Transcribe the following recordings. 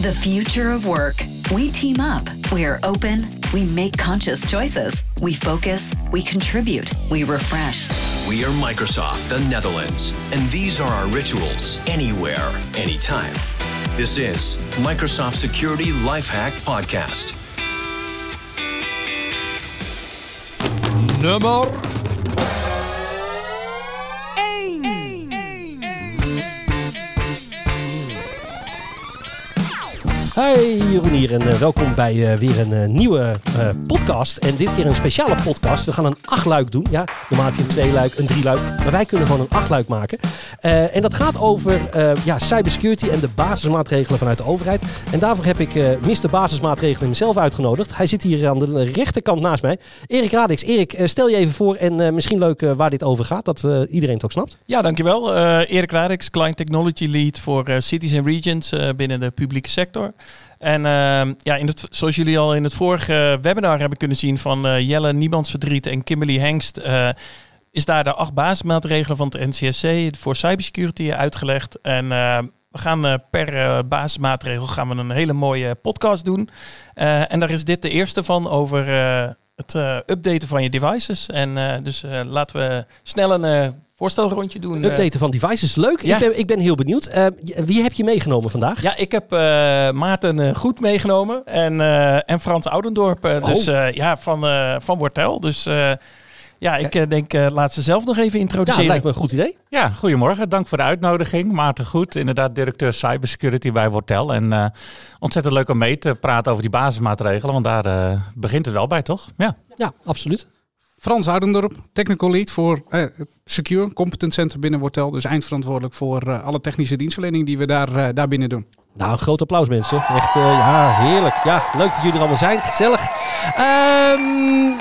The future of work. We team up. We are open. We make conscious choices. We focus. We contribute. We refresh. We are Microsoft, the Netherlands, and these are our rituals anywhere, anytime. This is Microsoft Security Lifehack Podcast. Nummer Hey, Jeroen hier en uh, welkom bij uh, weer een uh, nieuwe podcast. En dit keer een speciale podcast. We gaan een achtluik doen. Ja, normaal heb je een tweeluik, een drieluik. Maar wij kunnen gewoon een achtluik maken. en dat gaat over ja, cybersecurity en de basismaatregelen vanuit de overheid. En daarvoor heb ik Mr. Basismaatregelen hemzelf uitgenodigd. Hij zit hier aan de rechterkant naast mij. Erik Radix. Erik, stel je even voor en misschien leuk waar dit over gaat. Dat iedereen het ook snapt. Ja, dankjewel. Erik Radix, Client Technology Lead voor Cities and Regions binnen de publieke sector. En uh, ja, in het, zoals jullie al in het vorige webinar hebben kunnen zien van uh, Jelle Niemands Verdriet en Kimberly Hengst, uh, is daar de acht basismaatregelen van het NCSC voor cybersecurity uitgelegd. En we gaan per basismaatregel gaan we een hele mooie podcast doen. en daar is dit de eerste van over het updaten van je devices. En dus laten we snel een voorstelrondje doen. Updaten van devices, leuk. Ik, ben, ik ben heel benieuwd. Uh, wie heb je meegenomen vandaag? Ja, ik heb uh, Maarten Goed meegenomen en, uh, en Frans Oudendorp. Oh. Dus ja, van, van Wortel. Dus ja, ik denk, laat ze zelf nog even introduceren. Ja, lijkt me een goed idee. Ja, goedemorgen. Dank voor de uitnodiging. Maarten Goed, inderdaad directeur cybersecurity bij Wortel. En ontzettend leuk om mee te praten over die basismaatregelen, want daar begint het wel bij, toch? Ja, ja absoluut. Frans Oudendorp, technical lead voor eh, Secure, Competent Center binnen Wortel. Dus eindverantwoordelijk voor uh, alle technische dienstverlening die we daar, uh, daar binnen doen. Nou, groot applaus mensen. Echt, uh, ja, heerlijk. Ja, leuk dat jullie er allemaal zijn. Gezellig. Um,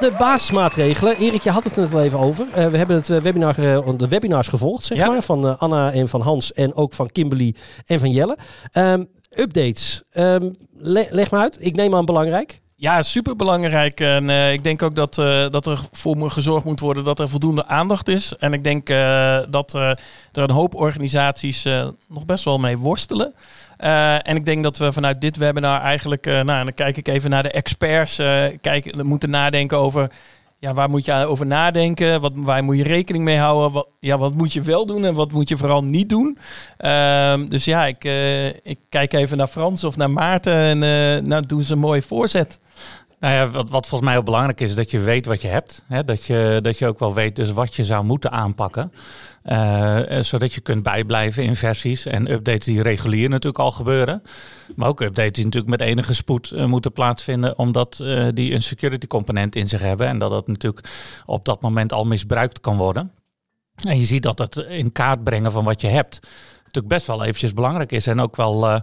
de basismaatregelen. Erik, je had het net al even over. We hebben het webinar, de webinars gevolgd, zeg ja. maar. Van Anna en van Hans en ook van Kimberly en van Jelle. Um, updates. Um, le leg maar uit. Ik neem aan belangrijk. Ja, super belangrijk. En uh, ik denk ook dat, uh, dat er voor me gezorgd moet worden dat er voldoende aandacht is. En ik denk uh, dat er een hoop organisaties nog best wel mee worstelen. en ik denk dat we vanuit dit webinar eigenlijk, nou, dan kijk ik even naar de experts, kijken, moeten nadenken over ja, waar moet je over nadenken? Wat, waar moet je rekening mee houden? Wat, ja, wat moet je wel doen en wat moet je vooral niet doen? Uh, dus ja, ik, ik kijk even naar Frans of naar Maarten en nou doen ze een mooie voorzet. Nou ja, wat, wat volgens mij ook belangrijk is, is dat je weet wat je hebt. Hè? Dat, je, dat je ook wel weet dus wat je zou moeten aanpakken. Uh, zodat je kunt bijblijven in versies en updates die regulier natuurlijk al gebeuren. Maar ook updates die natuurlijk met enige spoed uh, moeten plaatsvinden, omdat die een security component in zich hebben. En dat dat natuurlijk op dat moment al misbruikt kan worden. En je ziet dat het in kaart brengen van wat je hebt natuurlijk best wel eventjes belangrijk is. En ook wel,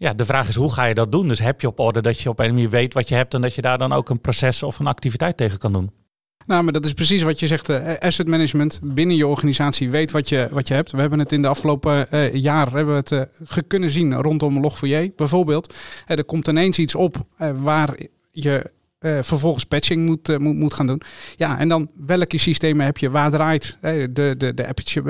ja, de vraag is hoe ga je dat doen? Dus heb je op orde dat je op een manier weet wat je hebt en dat je daar dan ook een proces of een activiteit tegen kan doen? Nou, maar dat is precies wat je zegt. Uh, asset management binnen je organisatie weet wat je, wat je hebt. We hebben het in de afgelopen uh, jaar hebben we het uh, kunnen zien rondom Log4j bijvoorbeeld. er komt ineens iets op waar je uh, vervolgens patching moet, uh, moet, moet gaan doen. Ja, en dan welke systemen heb je? Waar draait de, de, de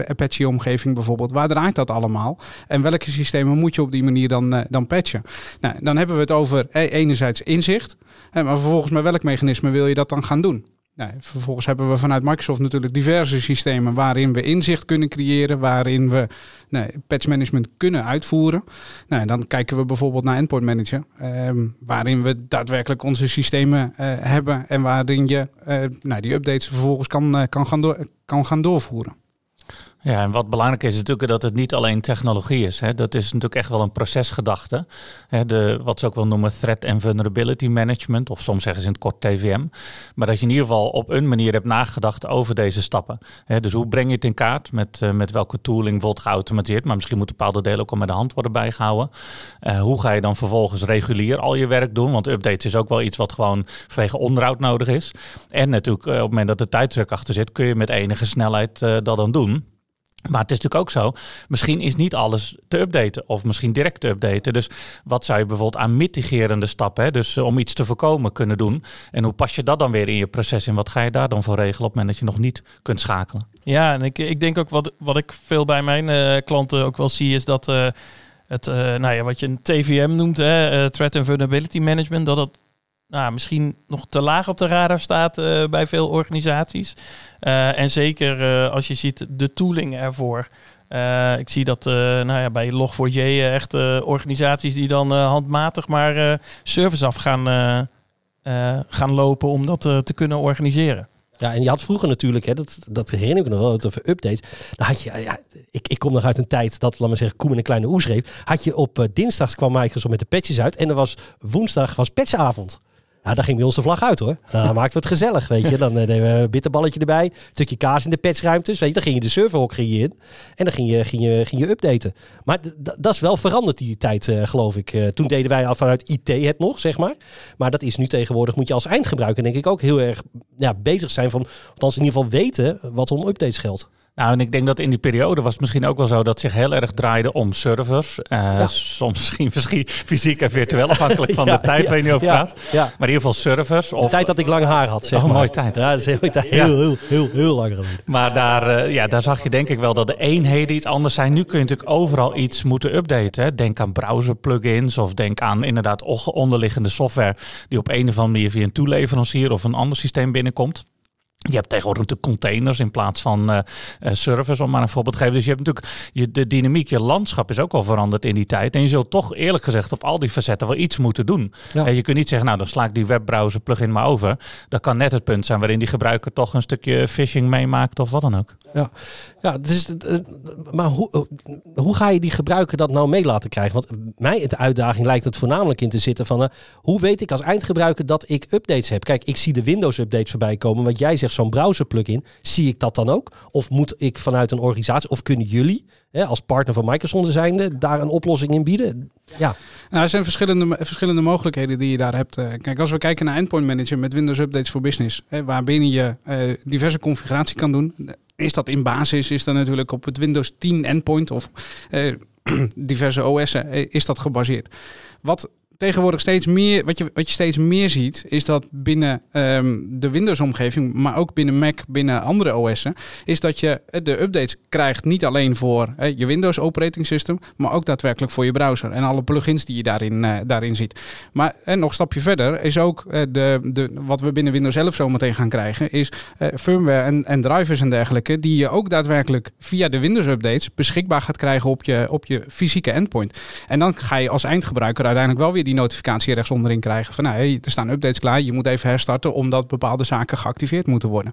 Apache-omgeving bijvoorbeeld? Waar draait dat allemaal? En welke systemen moet je op die manier dan, dan patchen? Nou, dan hebben we het over enerzijds inzicht. maar vervolgens met welk mechanisme wil je dat dan gaan doen? Nou, vervolgens hebben we vanuit Microsoft natuurlijk diverse systemen waarin we inzicht kunnen creëren, waarin we nou, patch management kunnen uitvoeren. Nou, dan kijken we bijvoorbeeld naar Endpoint Manager, ehm, waarin we daadwerkelijk onze systemen uh, hebben en waarin je uh, nou, die updates vervolgens kan, uh, kan, gaan, kan gaan doorvoeren. Ja, en wat belangrijk is, natuurlijk dat het niet alleen technologie is. Hè. Dat is natuurlijk echt wel een procesgedachte. Hè, de, wat ze ook wel noemen threat and vulnerability management, of soms zeggen ze in het kort TVM. Maar dat je in ieder geval op een manier hebt nagedacht over deze stappen. Hè, dus hoe breng je het in kaart? Met, uh, met welke tooling wordt geautomatiseerd? Maar misschien moeten bepaalde delen ook al met de hand worden bijgehouden. Uh, hoe ga je dan vervolgens regulier al je werk doen? Want updates is ook wel iets wat gewoon vanwege onderhoud nodig is. En natuurlijk uh, op het moment dat er tijdsdruk achter zit, kun je met enige snelheid dat dan doen. Maar het is natuurlijk ook zo, misschien is niet alles te updaten of misschien direct te updaten. Dus wat zou je bijvoorbeeld aan mitigerende stappen, hè, dus eh, om iets te voorkomen kunnen doen? En hoe pas je dat dan weer in je proces en wat ga je daar dan voor regelen op het moment dat je nog niet kunt schakelen? Ja, en ik, ik denk ook wat, wat ik veel bij mijn uh, klanten ook wel zie is dat... Uh, het, nou ja, wat je een TVM noemt, hè, Threat and Vulnerability Management, dat dat nou, misschien nog te laag op de radar staat uh, bij veel organisaties. en zeker als je ziet de tooling ervoor. ik zie dat nou ja, bij Log4j echt organisaties die dan handmatig maar service af gaan, gaan lopen om dat te kunnen organiseren. Ja, en je had vroeger natuurlijk, hè, dat, dat herinner ik me nog wel, over updates. Dan had je, ja, ik, ik kom nog uit een tijd dat, laat maar zeggen, Koemen een kleine oe schreef. Had je op uh, dinsdags kwam Microsoft met de patches uit en er was woensdag was patchavond. Ja, dan ging bij ons de vlag uit hoor. Dan maakten we het gezellig, weet je. Dan uh, deden we een bitterballetje erbij, een stukje kaas in de patchruimtes. Weet je, dan ging je de serverhokje in en dan ging je, ging je, ging je updaten. Maar dat is wel veranderd die tijd, uh, geloof ik. Uh, toen deden wij al vanuit IT het nog, zeg maar. Maar dat is nu tegenwoordig, moet je als eindgebruiker denk ik ook heel erg ja, bezig zijn van, althans in ieder geval weten wat om updates geldt. Nou, en ik denk dat in die periode was het misschien ook wel zo dat zich heel erg draaide om servers. Uh, Soms misschien, misschien fysiek en virtueel, afhankelijk van de tijd waar je nu over praat. Maar in ieder geval servers. Of... De tijd dat ik lang haar had, zeg oh, maar. mooie tijd. Ja, dat is heel, heel, heel, heel, heel lang geleden. Maar daar, uh, ja, daar zag je denk ik wel dat de eenheden iets anders zijn. Nu kun je natuurlijk overal iets moeten updaten. Hè. Denk aan browser plugins of denk aan inderdaad onderliggende software die op een of andere manier via een toeleverancier of een ander systeem binnenkomt. Je hebt tegenwoordig natuurlijk containers in plaats van uh, servers, om maar een voorbeeld te geven. Dus je hebt natuurlijk je, de dynamiek, je landschap is ook al veranderd in die tijd. En je zult toch eerlijk gezegd op al die facetten wel iets moeten doen. Ja. je kunt niet zeggen, nou dan sla ik die webbrowser plugin maar over. Dat kan net het punt zijn waarin die gebruiker toch een stukje phishing meemaakt of wat dan ook. Ja, ja dus, maar hoe, hoe ga je die gebruiker dat nou mee laten krijgen? Want mij de uitdaging lijkt het voornamelijk in te zitten van... Uh, hoe weet ik als eindgebruiker dat ik updates heb? Kijk, ik zie de Windows updates voorbij komen. Wat jij zegt, zo'n browser plugin, zie ik dat dan ook? Of moet ik vanuit een organisatie, of kunnen jullie hè, als partner van Microsoft zijnde daar een oplossing in bieden? Ja. Nou, er zijn verschillende, verschillende mogelijkheden die je daar hebt. Kijk, als we kijken naar Endpoint Manager met Windows Updates for Business, hè, waarbinnen je uh, diverse configuratie kan doen is dat in basis, is dat natuurlijk op het Windows 10 endpoint of eh, diverse OS'en, eh, is dat gebaseerd. Wat tegenwoordig steeds meer, wat je, wat je steeds meer ziet, is dat binnen um, de Windows-omgeving, maar ook binnen Mac, binnen andere OS'en, is dat je de updates krijgt niet alleen voor je Windows operating system, maar ook daadwerkelijk voor je browser en alle plugins die je daarin, uh, daarin ziet. Maar en nog een stapje verder is ook de, de, wat we binnen Windows 11 zo meteen gaan krijgen, is firmware en, en drivers en dergelijke, die je ook daadwerkelijk via de Windows-updates beschikbaar gaat krijgen op je, op je fysieke endpoint. En dan ga je als eindgebruiker uiteindelijk wel weer die die notificatie rechts onderin krijgen van nou, hey, er staan updates klaar, je moet even herstarten omdat bepaalde zaken geactiveerd moeten worden.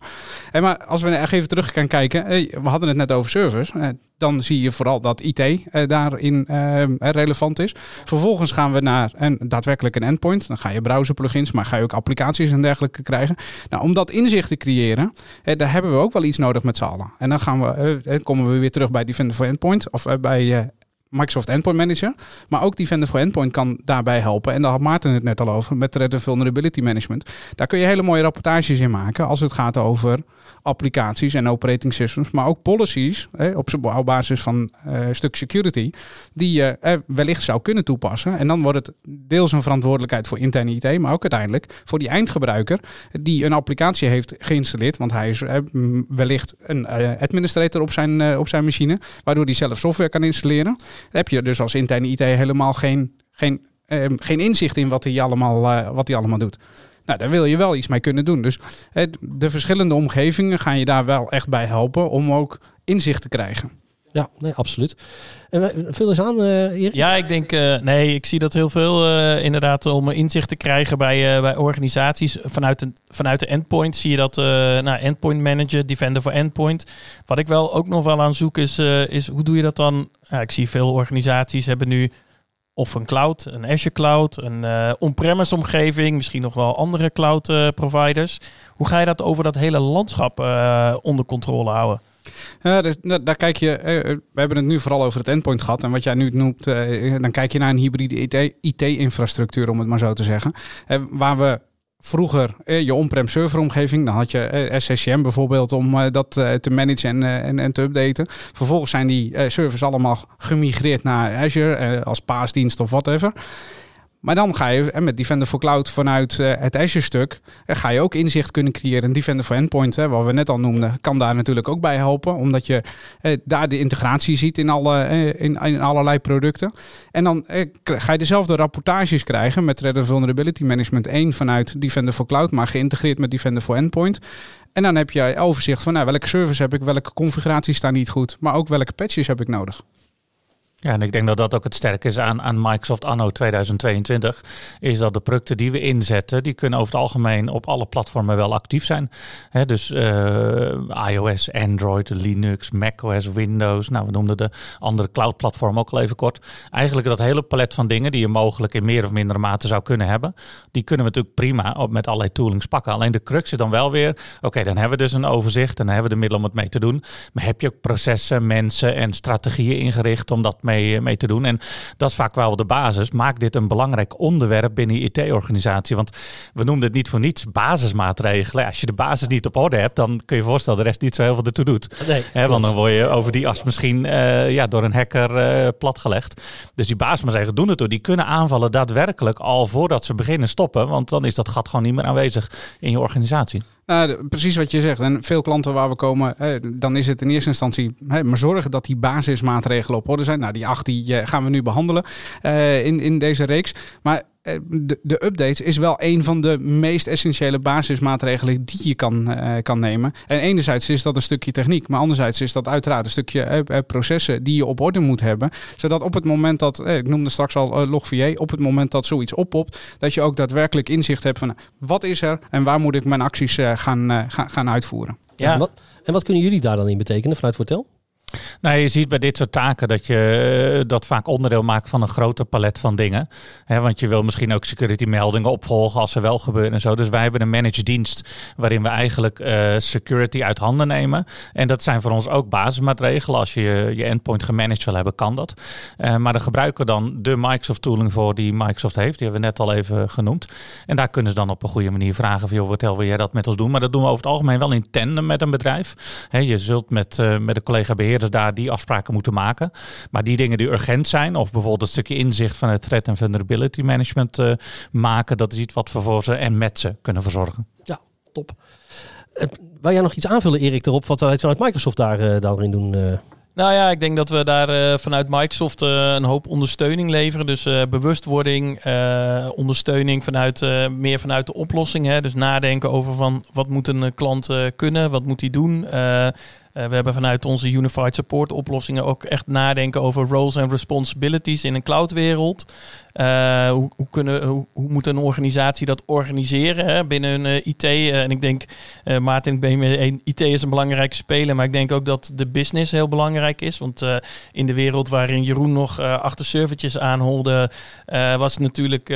En maar als we echt even terug gaan kijken, we hadden het net over servers, dan zie je vooral dat IT eh, daarin eh, relevant is. Vervolgens gaan we naar een, daadwerkelijk een endpoint. Dan ga je browser plugins, maar ga je ook applicaties en dergelijke krijgen. Nou, om dat inzicht te creëren, eh, daar hebben we ook wel iets nodig met z'n allen. En dan gaan we, komen we weer terug bij Defender for Endpoint of bij Microsoft Endpoint Manager. Maar ook Defender for Endpoint kan daarbij helpen. En daar had Maarten het net al over met Threat and Vulnerability Management. Daar kun je hele mooie rapportages in maken als het gaat over applicaties en operating systems. Maar ook policies op, op basis van uh, stuk security die je eh, wellicht zou kunnen toepassen. En dan wordt het deels een verantwoordelijkheid voor interne IT, maar ook uiteindelijk voor die eindgebruiker die een applicatie heeft geïnstalleerd. Want hij is eh, wellicht een administrator op zijn, op zijn machine, waardoor hij zelf software kan installeren heb je dus als interne IT helemaal geen, geen, ehm, geen inzicht in wat hij allemaal, uh, wat hij allemaal doet. Nou, daar wil je wel iets mee kunnen doen. Dus de verschillende omgevingen gaan je daar wel echt bij helpen om ook inzicht te krijgen. Ja, nee, absoluut. En vul eens aan, uh, Erik. Ja, ik denk, uh, nee, ik zie dat heel veel uh, inderdaad om inzicht te krijgen bij, bij organisaties. Vanuit de, vanuit de endpoint zie je dat, nou, endpoint manager, defender voor endpoint. Wat ik wel ook nog wel aan zoek is, is hoe doe je dat dan? Ja, ik zie veel organisaties hebben nu of een cloud, een Azure cloud, een on-premise omgeving, misschien nog wel andere cloud providers. Hoe ga je dat over dat hele landschap onder controle houden? Ja, dus, daar kijk je, eh, we hebben het nu vooral over het endpoint gehad. En wat jij nu noemt, eh, dan kijk je naar een hybride IT-infrastructuur, om het maar zo te zeggen. Eh, waar we vroeger je on-prem serveromgeving, dan had je SCCM bijvoorbeeld om dat te managen en, en, en, te updaten. Vervolgens zijn die servers allemaal gemigreerd naar Azure als paasdienst of whatever. Maar dan ga je en met Defender for Cloud vanuit uh, het Azure-stuk, ga je ook inzicht kunnen creëren. Defender for Endpoint, hè, wat we net al noemden, kan daar natuurlijk ook bij helpen. Omdat je eh, daar de integratie ziet in, eh, in, in, allerlei producten. En dan ga je dezelfde rapportages krijgen met Threat Vulnerability Management 1 vanuit Defender for Cloud, maar geïntegreerd met Defender for Endpoint. En dan heb je overzicht van nou, welke service heb ik, welke configuraties staan niet goed, maar ook welke patches heb ik nodig. Ja, en ik denk dat dat ook het sterke is aan, aan Microsoft Anno 2022. Is dat de producten die we inzetten, die kunnen over het algemeen op alle platformen wel actief zijn. He, dus uh, iOS, Android, Linux, macOS, Windows. Nou, we noemden de andere cloud platform ook al even kort. Eigenlijk dat hele palet van dingen die je mogelijk in meer of mindere mate zou kunnen hebben. Die kunnen we natuurlijk prima op, met allerlei toolings pakken. Alleen de crux is dan wel weer, oké, dan hebben we dus een overzicht. En dan hebben we de middelen om het mee te doen. Maar heb je ook processen, mensen en strategieën ingericht om dat mee mee, mee te doen. En dat is vaak wel de basis. Maak dit een belangrijk onderwerp binnen je IT-organisatie. Want we noemden het niet voor niets basismaatregelen. Als je de basis niet op orde hebt, dan kun je je voorstellen de rest niet zo heel veel ertoe doet. Nee, want dan word je over die as misschien uh, ja, door een hacker uh, platgelegd. Dus die basismaatregelen doen het door. Die kunnen aanvallen daadwerkelijk al voordat ze beginnen stoppen. Want dan is dat gat gewoon niet meer aanwezig in je organisatie. Nou, precies wat je zegt. En veel klanten waar we komen, dan is het in eerste instantie maar zorgen dat die basismaatregelen op orde zijn. Nou, die acht die eh, gaan we nu behandelen uh, in, in deze reeks. Maar eh, de, de updates is wel een van de meest essentiële basismaatregelen die je kan, uh, kan nemen. En enerzijds is dat een stukje techniek, maar anderzijds is dat uiteraard een stukje uh, processen die je op orde moet hebben. Zodat op het moment dat, uh, ik noemde straks al Log4j, op het moment dat zoiets oppopt, dat je ook daadwerkelijk inzicht hebt van wat is er en waar moet ik mijn acties gaan, gaan, gaan uitvoeren. Ja. En, wat, en wat kunnen jullie daar dan in betekenen vanuit Fortel? Nou, je ziet bij dit soort taken dat je eh, dat vaak onderdeel maakt van een groter palet van dingen. want je wil misschien ook security meldingen opvolgen als ze wel gebeuren en zo. Dus wij hebben een managed dienst waarin we eigenlijk uh, security uit handen nemen. En dat zijn voor ons ook basismaatregelen. Als je je endpoint gemanaged wil hebben, kan dat. Uh, maar dan gebruiken we dan de Microsoft tooling voor die Microsoft heeft. Die hebben we net al even genoemd. En daar kunnen ze dan op een goede manier vragen van, joh, vertel, wil jij dat met ons doen? Maar dat doen we over het algemeen wel in tandem met een bedrijf. je zult met, met een collega beheerder daar die afspraken moeten maken. Maar die dingen die urgent zijn, of bijvoorbeeld een stukje inzicht van het threat en vulnerability management uh, maken, dat is iets wat we voor ze en met ze kunnen verzorgen. Ja, top. Uh, wil jij nog iets aanvullen, Erik, erop wat wij vanuit Microsoft daar, uh, daarin doen? Nou ja, ik denk dat we daar uh, vanuit Microsoft uh, een hoop ondersteuning leveren. Dus uh, bewustwording, ondersteuning vanuit, meer vanuit de oplossing. Hè. Dus nadenken over van wat moet een klant kunnen, wat moet hij doen. We hebben vanuit onze Unified Support oplossingen ook echt nadenken over roles en responsibilities in een cloudwereld. Uh, hoe, kunnen, hoe, moet een organisatie dat organiseren hè, binnen hun uh, IT? Uh, en ik denk, Maarten, ik ben mee IT is een belangrijke speler, maar ik denk ook dat de business heel belangrijk is. Want in de wereld waarin Jeroen nog achter servertjes aanholde, was het natuurlijk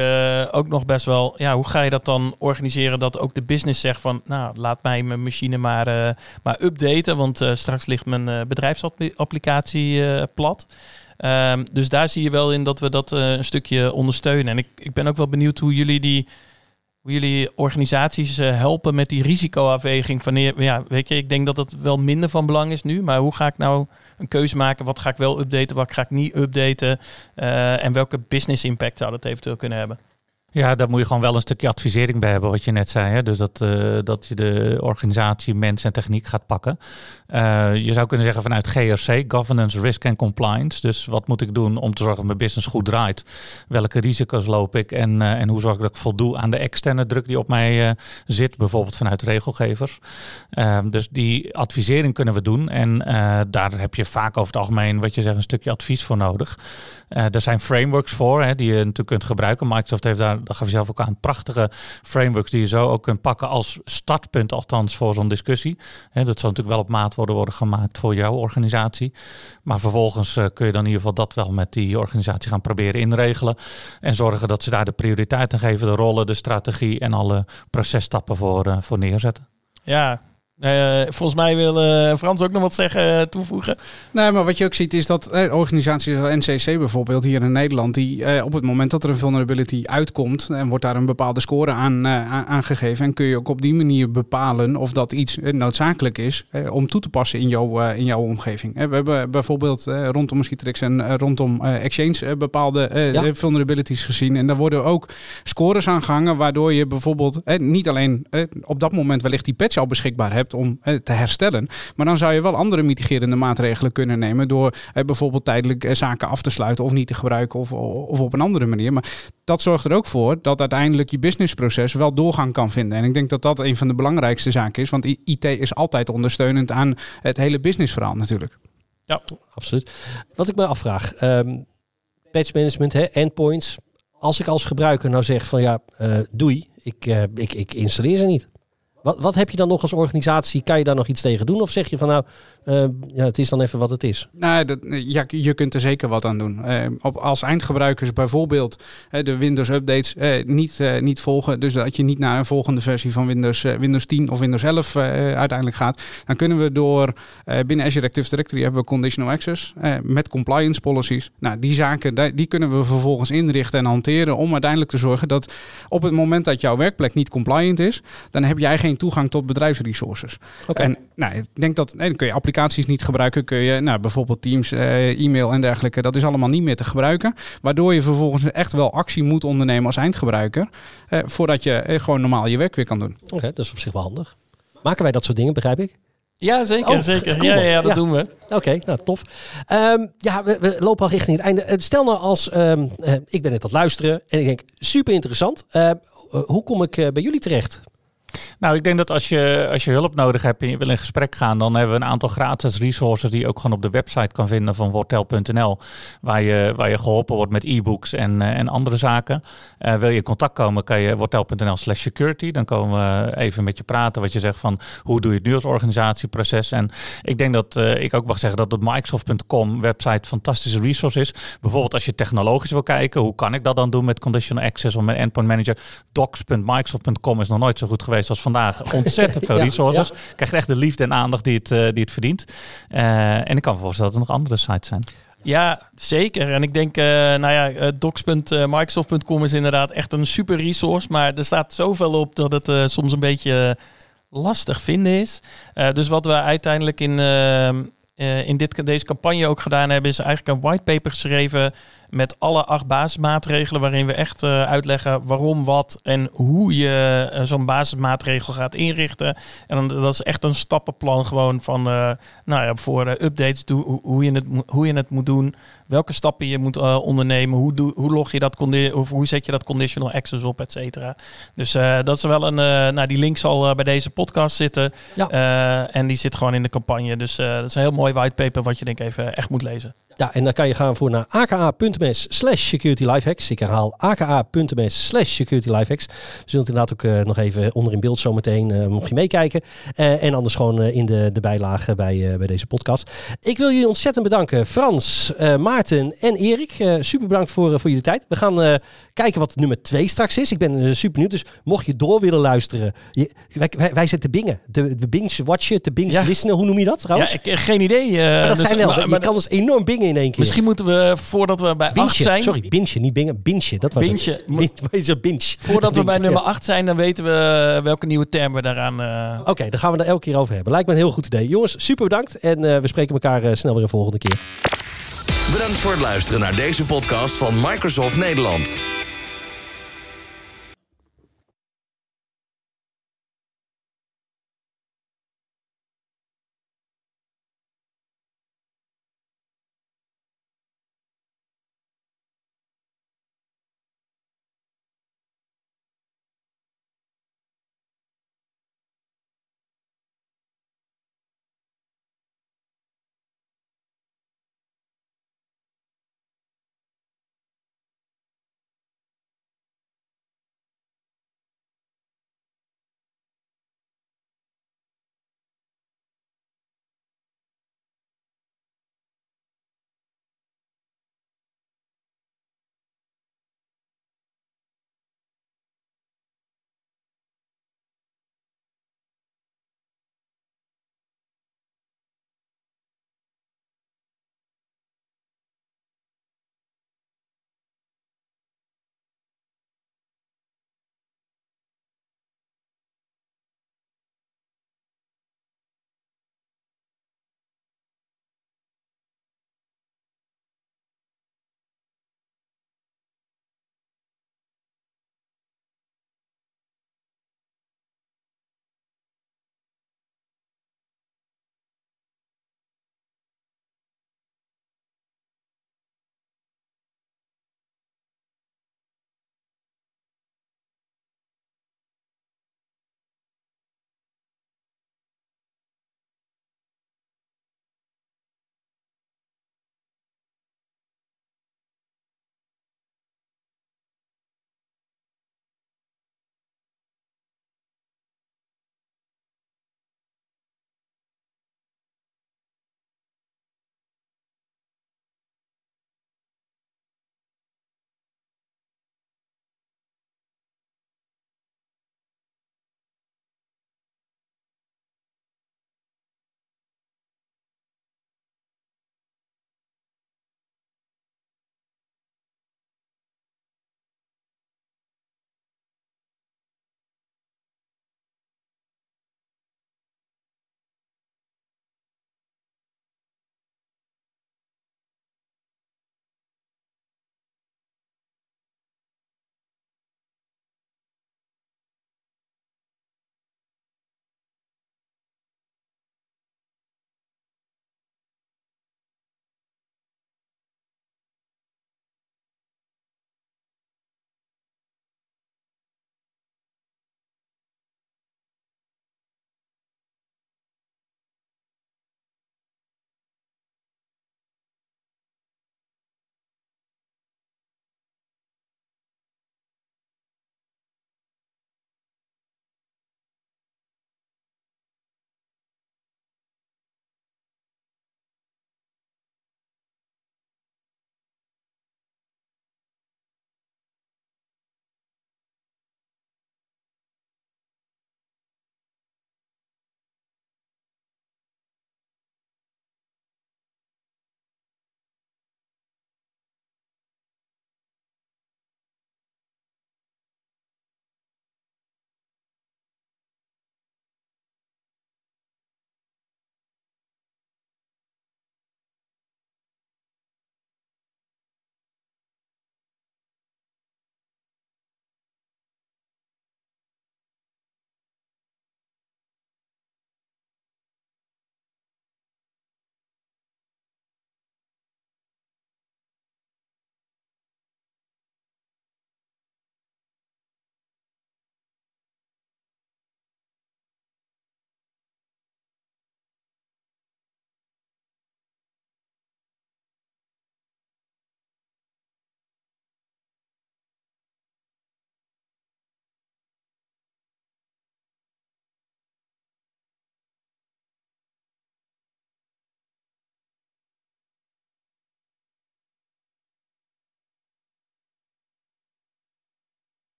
ook nog best wel, ja, hoe ga je dat dan organiseren dat ook de business zegt van, nou, laat mij mijn machine maar, maar updaten, want straks ligt mijn bedrijfsapplicatie plat. Um, dus daar zie je wel in dat we dat uh, een stukje ondersteunen. En ik, ik ben ook wel benieuwd hoe jullie die hoe jullie organisaties uh, helpen met die risicoafweging. Wanneer, ja, weet je, ik denk dat dat wel minder van belang is nu. Maar hoe ga ik nou een keuze maken? Wat ga ik wel updaten? Wat ga ik niet updaten? Uh, en welke business impact zou dat eventueel kunnen hebben? Ja, daar moet je gewoon wel een stukje advisering bij hebben, wat je net zei. Hè? Dus dat, uh, dat je de organisatie, mensen en techniek gaat pakken. Uh, je zou kunnen zeggen vanuit GRC, Governance, Risk and Compliance. Dus wat moet ik doen om te zorgen dat mijn business goed draait? Welke risico's loop ik? En, uh, en hoe zorg ik dat ik voldoe aan de externe druk die op mij zit? Bijvoorbeeld vanuit regelgevers. Ehm, dus die advisering kunnen we doen. En daar heb je vaak over het algemeen, wat je zegt, een stukje advies voor nodig. er zijn frameworks voor, hè, die je natuurlijk kunt gebruiken. Microsoft heeft daar dat gaf je zelf ook aan, prachtige frameworks die je zo ook kunt pakken als startpunt, althans voor zo'n discussie. dat zal natuurlijk wel op maat worden, worden gemaakt voor jouw organisatie. Maar vervolgens uh, kun je dan in ieder geval dat wel met die organisatie gaan proberen inregelen. En zorgen dat ze daar de prioriteit aan geven, de rollen, de strategie en alle processtappen voor, uh, voor neerzetten. Ja, Uh, volgens mij wil uh, Frans ook nog wat zeggen, uh, toevoegen. Nee, maar wat je ook ziet is dat organisaties als NCC bijvoorbeeld hier in Nederland, die op het moment dat er een vulnerability uitkomt, en wordt daar een bepaalde score aan aangegeven, en kun je ook op die manier bepalen of dat iets noodzakelijk is om toe te passen in, jouw in jouw omgeving. we hebben bijvoorbeeld rondom Mosquitrix en rondom Exchange bepaalde ja. vulnerabilities gezien. En daar worden ook scores aan gehangen, waardoor je bijvoorbeeld niet alleen op dat moment wellicht die patch al beschikbaar hebt om eh, te herstellen. Maar dan zou je wel andere mitigerende maatregelen kunnen nemen door eh, bijvoorbeeld tijdelijk eh, zaken af te sluiten of niet te gebruiken of, of op een andere manier. Maar dat zorgt er ook voor dat uiteindelijk je businessproces wel doorgang kan vinden. En ik denk dat dat een van de belangrijkste zaken is, want IT is altijd ondersteunend aan het hele businessverhaal natuurlijk. Ja, absoluut. Wat ik me afvraag, um, patch management, hè, endpoints. Als ik als gebruiker nou zeg van ja, uh, doei, ik, ik, ik installeer ze niet. Wat, wat heb je dan nog als organisatie? Kan je daar nog iets tegen doen? Of zeg je van nou, uh, ja, het is dan even wat het is? Nou, dat, ja, je kunt er zeker wat aan doen. Uh, op, als eindgebruikers bijvoorbeeld uh, de Windows updates niet, niet volgen, dus dat je niet naar een volgende versie van Windows, Windows 10 of Windows 11 uiteindelijk gaat, dan kunnen we door binnen Azure Active Directory hebben we conditional access met compliance policies. Nou, die zaken die kunnen we vervolgens inrichten en hanteren om uiteindelijk te zorgen dat op het moment dat jouw werkplek niet compliant is, dan heb jij geen toegang tot bedrijfsresources. Okay. En nou, ik denk dat nee, dan kun je applicaties niet gebruiken. Kun je nou, bijvoorbeeld Teams, uh, e-mail en dergelijke. Dat is allemaal niet meer te gebruiken. Waardoor je vervolgens echt wel actie moet ondernemen als eindgebruiker. Uh, voordat je uh, gewoon normaal je werk weer kan doen. Oké, dat is op zich wel handig. Maken wij dat soort dingen, begrijp ik? Ja, zeker. Oh, zeker. Ja, ja, dat doen we. Oké, nou tof. Um, ja, we, we, lopen al richting het einde. Stel nou als, um, ik ben net aan het luisteren en ik denk, super interessant. Uh, hoe kom ik bij jullie terecht? Nou, ik denk dat als je, als je hulp nodig hebt en je wil in gesprek gaan, dan hebben we een aantal gratis resources die je ook gewoon op de website kan vinden van wortel.nl, waar je, waar je geholpen wordt met e-books en, uh, en andere zaken. Uh, wil je in contact komen, kan je wortel.nl slash security. Dan komen we even met je praten, wat je zegt van hoe doe je het nu als organisatieproces. En ik denk dat uh, ik ook mag zeggen dat het Microsoft.com website fantastische resource is. Bijvoorbeeld als je technologisch wil kijken, hoe kan ik dat dan doen met conditional access of met endpoint manager. Docs.microsoft.com is nog nooit zo goed geweest zoals vandaag. Ontzettend veel resources. Ja. Krijgt echt de liefde en aandacht die het, uh, die het verdient. Uh, en ik kan me voorstellen dat er nog andere sites zijn. Ja, zeker. En ik denk, uh, nou ja, docs.microsoft.com is inderdaad echt een super resource. Maar er staat zoveel op dat het soms een beetje lastig vinden is. dus wat we uiteindelijk in, in dit, deze campagne ook gedaan hebben, is eigenlijk een whitepaper geschreven met alle acht basismaatregelen waarin we echt uh, uitleggen waarom, wat en hoe je uh, zo'n basismaatregel gaat inrichten. En dan, dat is echt een stappenplan gewoon van, uh, nou ja, voor updates, hoe, hoe, je het, hoe je het moet doen, welke stappen je moet ondernemen, hoe, doe, hoe log je dat, of hoe zet je dat conditional access op, et cetera. Dus dat is wel een, nou die link zal bij deze podcast zitten ja. en die zit gewoon in de campagne. Dus dat is een heel mooi whitepaper wat je denk ik even echt moet lezen. Ja, en dan kan je gaan voor naar aka.ms slash security. Ik herhaal aka.ms slash security. We zullen het inderdaad ook uh, nog even onder in beeld zometeen, uh, mocht je meekijken. Uh, en anders gewoon in de, de bijlage bij, bij deze podcast. Ik wil jullie ontzettend bedanken. Frans, Maarten en Erik. super bedankt voor, voor jullie tijd. We gaan kijken wat nummer 2 straks is. Ik ben super benieuwd. Dus mocht je door willen luisteren. Je, wij, wij, wij zitten bingen. De, de binge watchen, de binge ja. listenen. Hoe noem je dat trouwens? Ja, ik, geen idee. dat dus, zijn wel. Maar, je kan dus enorm bingen in één keer. Misschien moeten we, voordat we bij 8 zijn... Sorry, binge, niet bingen. Binge, dat was binge. het. Binge. binge. Voordat we bij nummer 8 zijn, dan weten we welke nieuwe term we daaraan... Uh... Oké, okay, dan gaan we er elke keer over hebben. Lijkt me een heel goed idee. Jongens, super bedankt. En uh, we spreken elkaar uh, snel weer een volgende keer. Bedankt voor het luisteren naar deze podcast van Microsoft Nederland.